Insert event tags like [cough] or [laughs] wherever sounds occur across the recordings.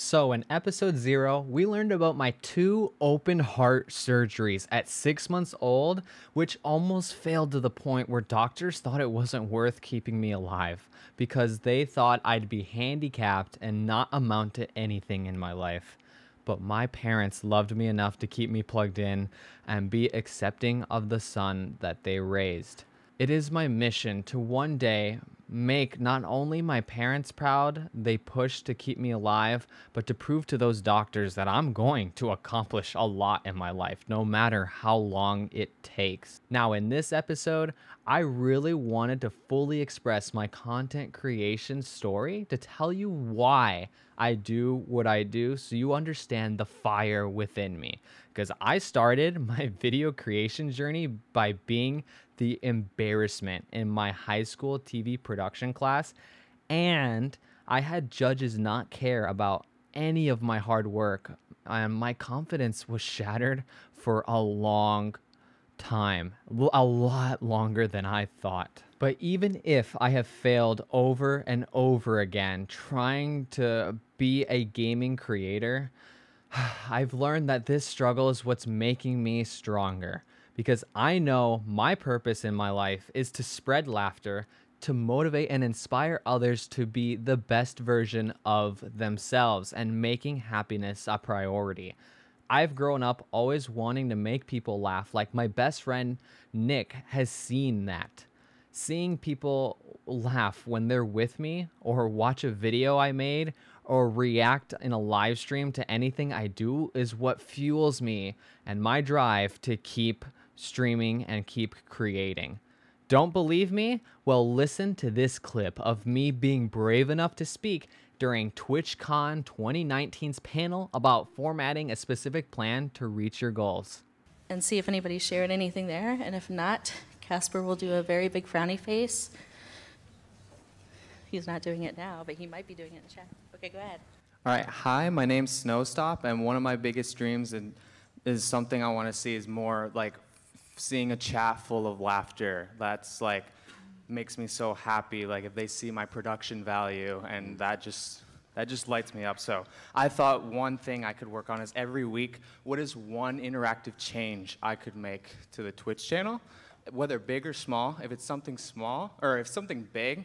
So, in episode zero, we learned about my two open heart surgeries at six months old, which almost failed to the point where doctors thought it wasn't worth keeping me alive because they thought I'd be handicapped and not amount to anything in my life. But my parents loved me enough to keep me plugged in and be accepting of the son that they raised. It is my mission to one day make not only my parents proud, they push to keep me alive, but to prove to those doctors that I'm going to accomplish a lot in my life, no matter how long it takes. Now, in this episode, I really wanted to fully express my content creation story to tell you why I do what I do so you understand the fire within me. Because I started [laughs] my video creation journey by being the embarrassment in my high school TV production class. And I had judges not care about any of my hard work. My confidence was shattered for a long time, a lot longer than I thought. But even if I have failed over and over again trying to be a gaming creator, [sighs] I've learned that this struggle is what's making me stronger because I know my purpose in my life is to spread laughter, to motivate and inspire others to be the best version of themselves and making happiness a priority. I've grown up always wanting to make people laugh, like my best friend Nick has seen that. Seeing people laugh when they're with me, or watch a video I made, or react in a live stream to anything I do is what fuels me and my drive to keep streaming, and keep creating. Don't believe me? Well, listen to this clip of me being brave enough to speak during TwitchCon 2019's panel about formatting a specific plan to reach your goals. And see if anybody shared anything there. And if not, Casper will do a very big frowny face. He's not doing it now, but he might be doing it in chat. Okay, go ahead. All right. Hi, my name's Snowstop, and one of my biggest dreams and is something I want to see is more like seeing a chat full of laughter. That's like makes me so happy. Like if they see my production value, and mm. that just that just lights me up. So I thought one thing I could work on is every week, what is one interactive change I could make to the Twitch channel, whether big or small. If it's something small or if something big,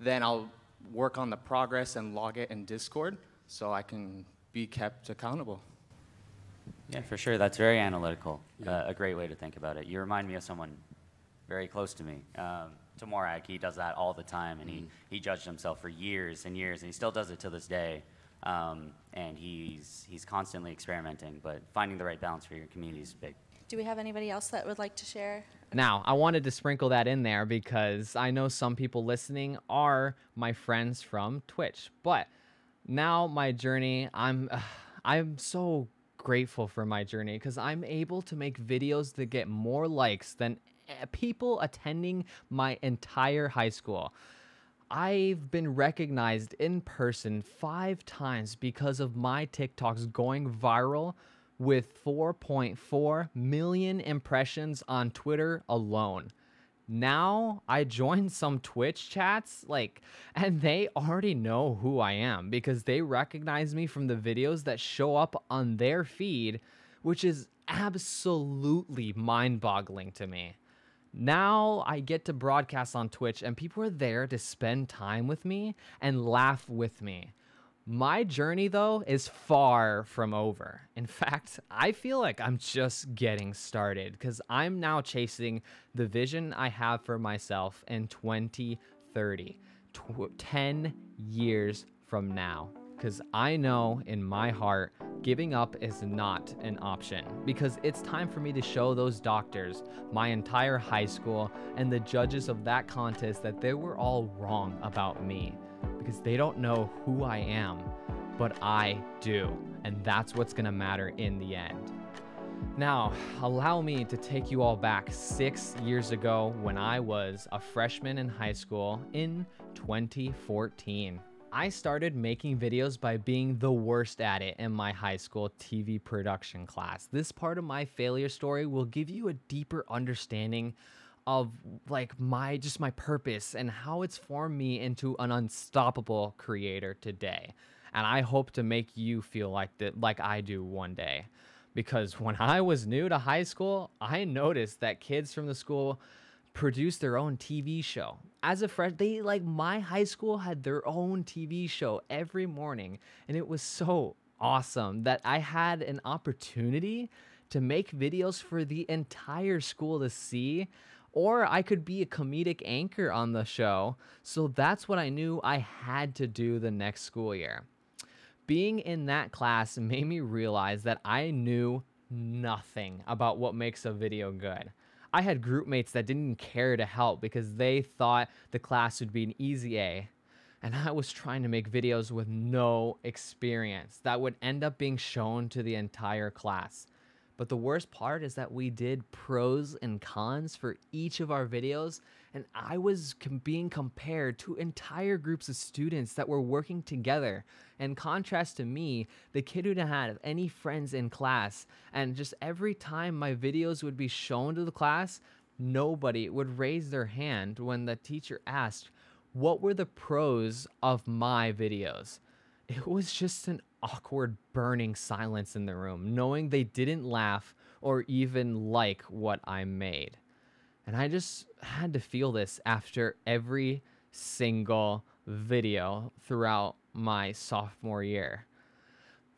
then I'll work on the progress and log it in Discord so I can be kept accountable. Yeah, for sure. That's very analytical. Yeah. Uh, a great way to think about it. You remind me of someone very close to me. Um, Tomorak, he does that all the time, and mm. he, he judged himself for years and years, and he still does it to this day. Um, and he's, he's constantly experimenting, but finding the right balance for your community is big. Do we have anybody else that would like to share? Now, I wanted to sprinkle that in there because I know some people listening are my friends from Twitch. But now my journey, I'm uh, [sighs] I'm so grateful for my journey because I'm able to make videos that get more likes than eh, people attending my entire high school. I've been recognized in person five times because of my TikToks going viral with 4.4 million impressions on Twitter alone now I join some Twitch chats, like, and they already know who I am because they recognize me from the videos that show up on their feed, which is absolutely mind boggling to me. Now I get to broadcast on Twitch, and people are there to spend time with me and laugh with me. My journey, though, is far from over. In fact, I feel like I'm just getting started because I'm now chasing the vision I have for myself in 2030, tw- 10 years from now. Because I know in my heart, giving up is not an option. Because it's time for me to show those doctors, my entire high school, and the judges of that contest that they were all wrong about me because they don't know who I am, but I do. And that's what's going to matter in the end. Now, allow me to take you all back six years ago when I was a freshman in high school in 2014. I started making videos by being the worst at it in my high school TV production class. This part of my failure story will give you a deeper understanding of like my just my purpose and how it's formed me into an unstoppable creator today. And I hope to make you feel like that like I do one day. Because when I was new to high school, I noticed that kids from the school produced their own TV show. As a fresh, they like my high school had their own TV show every morning, and it was so awesome that I had an opportunity to make videos for the entire school to see or I could be a comedic anchor on the show. So that's what I knew I had to do the next school year. Being in that class made me realize that I knew nothing about what makes a video good. I had groupmates that didn't care to help because they thought the class would be an easy A. And I was trying to make videos with no experience that would end up being shown to the entire class. But the worst part is that we did pros and cons for each of our videos, and I was com- being compared to entire groups of students that were working together. In contrast to me, the kid who didn't have any friends in class, and just every time my videos would be shown to the class, nobody would raise their hand when the teacher asked, What were the pros of my videos? It was just an awkward burning silence in the room, knowing they didn't laugh or even like what I made. And I just had to feel this after every single video throughout my sophomore year.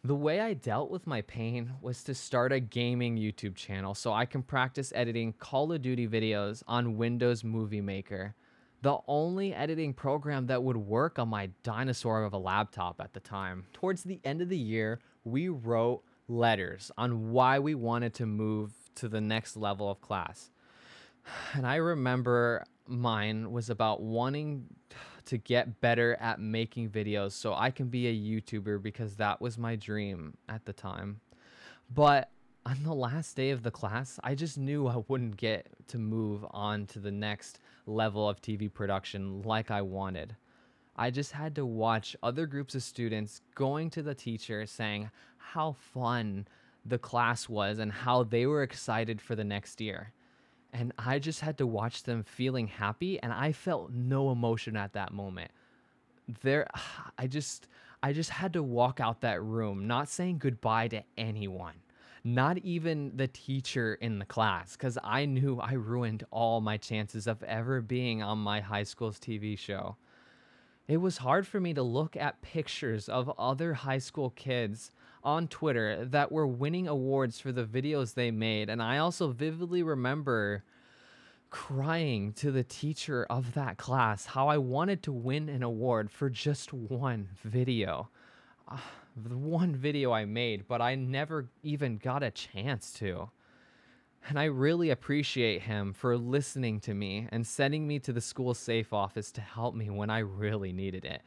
The way I dealt with my pain was to start a gaming YouTube channel so I can practice editing Call of Duty videos on Windows Movie Maker the only editing program that would work on my dinosaur of a laptop at the time. Towards the end of the year, we wrote letters on why we wanted to move to the next level of class. [sighs] And I remember mine was about wanting to get better at making videos so I can be a YouTuber because that was my dream at the time. But on the last day of the class, I just knew I wouldn't get to move on to the next level of TV production like I wanted. I just had to watch other groups of students going to the teacher saying how fun the class was and how they were excited for the next year. And I just had to watch them feeling happy and I felt no emotion at that moment. There [sighs] I just I just had to walk out that room not saying goodbye to anyone not even the teacher in the class, because I knew I ruined all my chances of ever being on my high school's TV show. It was hard for me to look at pictures of other high school kids on Twitter that were winning awards for the videos they made, and I also vividly remember crying to the teacher of that class how I wanted to win an award for just one video. Uh, [sighs] the one video I made, but I never even got a chance to. And I really appreciate him for listening to me and sending me to the school safe office to help me when I really needed it.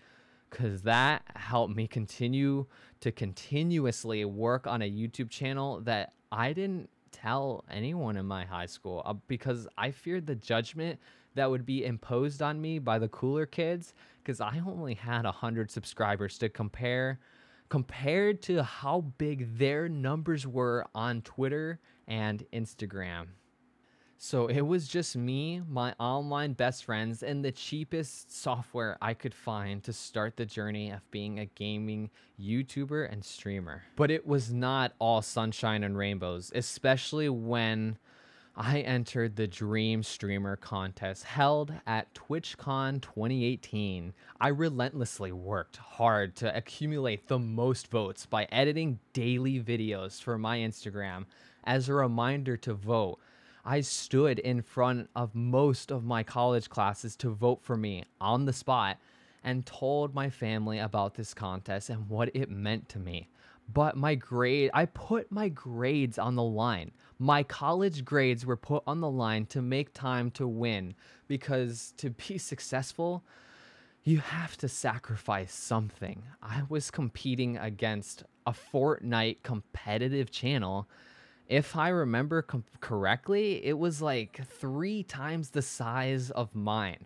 Because that helped me continue to continuously work on a YouTube channel that I didn't tell anyone in my high school uh, because I feared the judgment that would be imposed on me by the cooler kids because I only had 100 subscribers to compare compared to how big their numbers were on Twitter and Instagram. So it was just me, my online best friends, and the cheapest software I could find to start the journey of being a gaming YouTuber and streamer. But it was not all sunshine and rainbows, especially when I entered the Dream Streamer contest held at TwitchCon 2018. I relentlessly worked hard to accumulate the most votes by editing daily videos for my Instagram as a reminder to vote. I stood in front of most of my college classes to vote for me on the spot and told my family about this contest and what it meant to me but my grade, I put my grades on the line. My college grades were put on the line to make time to win because to be [laughs] successful, you have to sacrifice something. I was competing against a Fortnite competitive channel. If I remember com- correctly, it was like three times the size of mine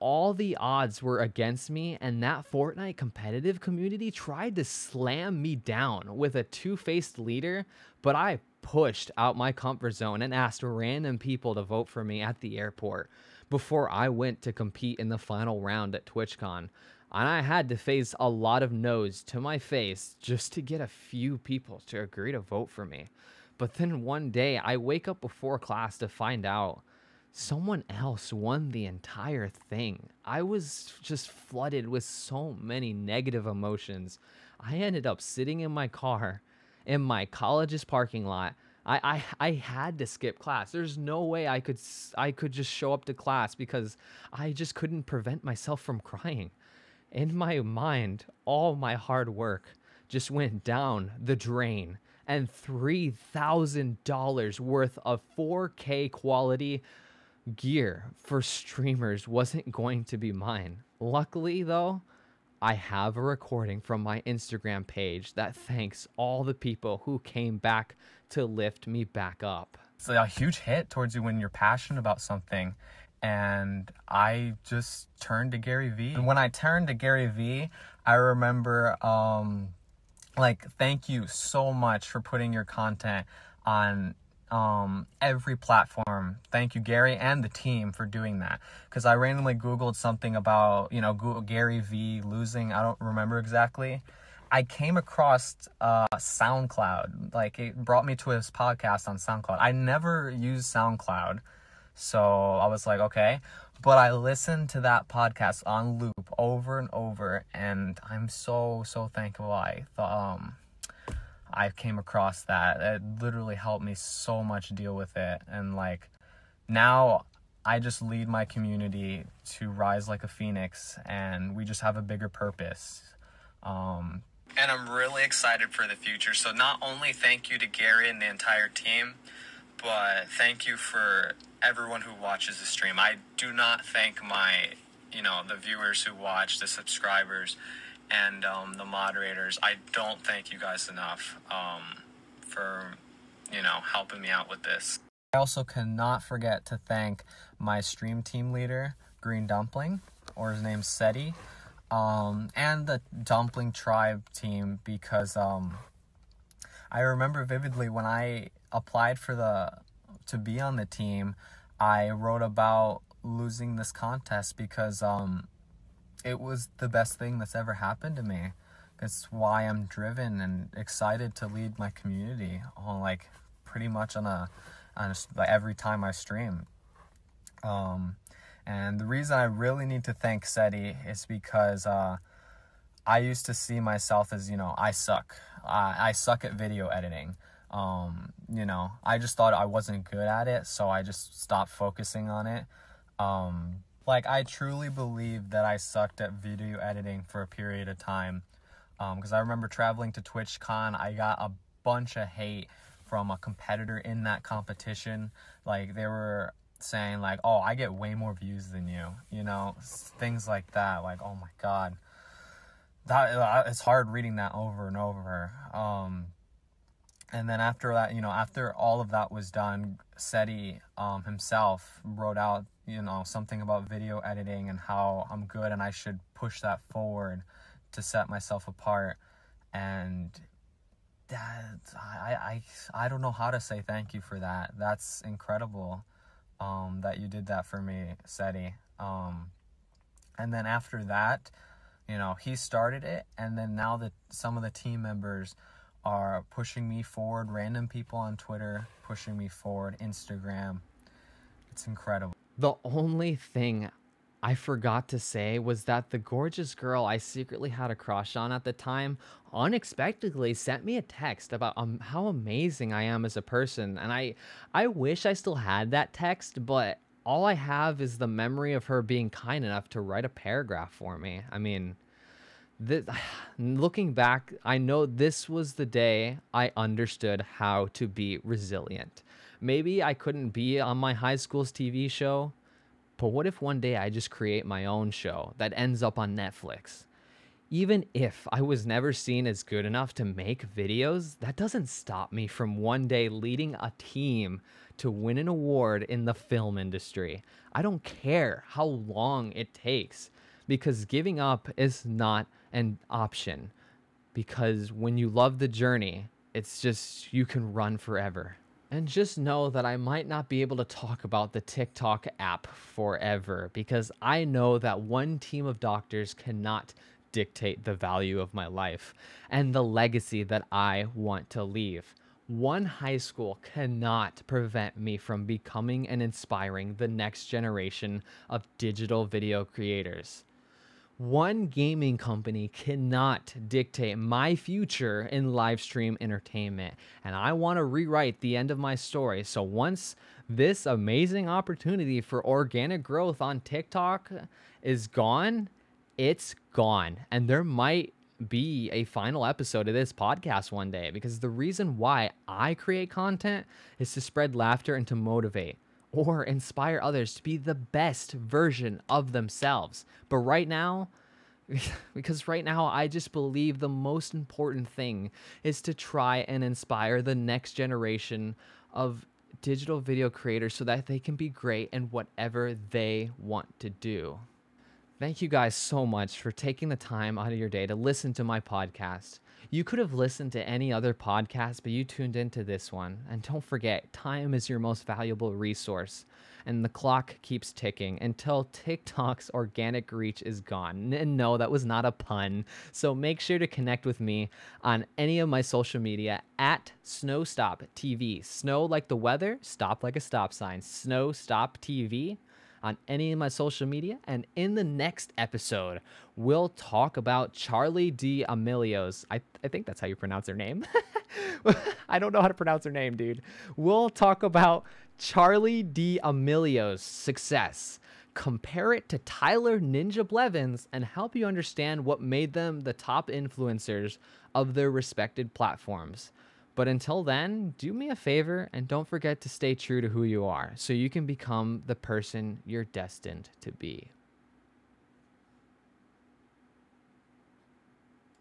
all the odds were against me, and that Fortnite competitive community tried to slam me down with a two faced leader, but I pushed out my comfort zone and asked random people to vote for me at the airport before I went to compete in the final round at TwitchCon. And I had to face a lot of no's to my face just to get a few people to agree to vote for me. But then one day I wake up before class to find out someone else won the entire thing. I was just flooded with so many negative emotions. I ended up sitting in my car in my college's parking lot. I, I, I had to skip class. There's no way I could I could just show up to class because I just couldn't prevent myself from crying. In my mind, all my hard work just went down the drain and $3,000 worth of 4K quality gear for streamers wasn't going to be mine. Luckily, though, I have a recording from my Instagram page that thanks all the people who came back to lift me back up. It's a huge hit towards you when you're passionate about something. And I just turned to Gary Vee. And when I turned to Gary Vee, I remember um, like thank you so much for putting your content on um, every platform. Thank you, Gary, and the team for doing that. Because I randomly Googled something about, you know, Google, Gary Vee losing. I don't remember exactly. I came across uh, SoundCloud. Like, it brought me to his podcast on SoundCloud. I never used SoundCloud. So I was like, okay. But I listened to that podcast on loop over and over, and I'm so so thankful. I thought um, I came across that. It literally helped me so much deal with it, and like now I just lead my community to rise like a phoenix, and we just have a bigger purpose. Um, and I'm really excited for the future. So not only thank you to Gary and the entire team, but thank you for everyone who watches the stream. I do not thank my, you know, the viewers who watch, the subscribers, and um, the moderators. I don't thank you guys enough um, for, you know, helping me out with this. I also cannot forget to thank my stream team leader, Green Dumpling, or his name's Ceddy, um, and the Dumpling Tribe team because um, I remember vividly when I applied for the to be on the team, I wrote about losing this contest because um, it was the best thing that's ever happened to me. It's why I'm driven and excited to lead my community on like pretty much on a on a, like every time I stream. Um, and the reason I really need to thank Ceddy is because uh, I used to see myself as you know I suck. I, I suck at video editing. Um, you know, I just thought I wasn't good at it, so I just stopped focusing on it. Um, like, I truly believe that I sucked at video editing for a period of time. Because um, I remember traveling to TwitchCon, I got a bunch of hate from a competitor in that competition. Like, they were saying, like, oh, I get way more views than you, you know, things like that. Like, oh my God. That, uh, it's hard reading that over and over. Um, and then after that, you know, after all of that was done, Ceddy um, himself wrote out, you know, something about video editing and how I'm good and I should push that forward to set myself apart. And that I I I don't know how to say thank you for that. That's incredible um, that you did that for me, Ceddy. Um, and then after that, you know, he started it, and then now that some of the team members are pushing me forward. Random people on Twitter pushing me forward, Instagram. It's incredible. The only thing I forgot to say was that the gorgeous girl I secretly had a crush on at the time unexpectedly sent me a text about um, how amazing I am as a person and I I wish I still had that text but all I have is the memory of her being kind enough to write a paragraph for me. I mean, this, [sighs] looking back, I know this was the day I understood how to be resilient. Maybe I couldn't be on my high school's TV show, but what if one day I just create my own show that ends up on Netflix? Even if I was never seen as good enough to make videos, that doesn't stop me from one day leading a team to win an award in the film industry. I don't care how long it takes because giving up is not an option because when you love the journey, it's just you can run forever. And just know that I might not be able to talk about the TikTok app forever because I know that one team of doctors cannot dictate the value of my life and the legacy that I want to leave. One high school cannot prevent me from becoming and inspiring the next generation of digital video creators. One gaming company cannot dictate my future in live stream entertainment, and I want to rewrite the end of my story. So once this amazing opportunity for organic growth on TikTok is gone, it's gone. And there might be a final episode of this podcast one day because the reason why I create content is to spread laughter and to motivate or inspire others to be the best version of themselves. But right now, [laughs] because right now I just believe the most important thing is to try and inspire the next generation of digital video creators so that they can be great in whatever they want to do. Thank you guys so much for taking the time out of your day to listen to my podcast. You could have listened to any other podcast, but you tuned into this one. And don't forget, time is your most valuable resource. And the clock keeps ticking until TikTok's organic reach is gone. And no, that was not a pun. So make sure to connect with me on any of my social media at Snowstop TV. Snow like the weather, stop like a stop sign. Snowstop TV on any of my social media. And in the next episode, we'll talk about Charli D'Amelio's. I, I think that's how you pronounce her name. [laughs] I don't know how to pronounce her name, dude. We'll talk about Charli D. D'Amelio's success. Compare it to Tyler Ninja Blevins and help you understand what made them the top influencers of their respected platforms. But until then, do me a favor and don't forget to stay true to who you are so you can become the person you're destined to be.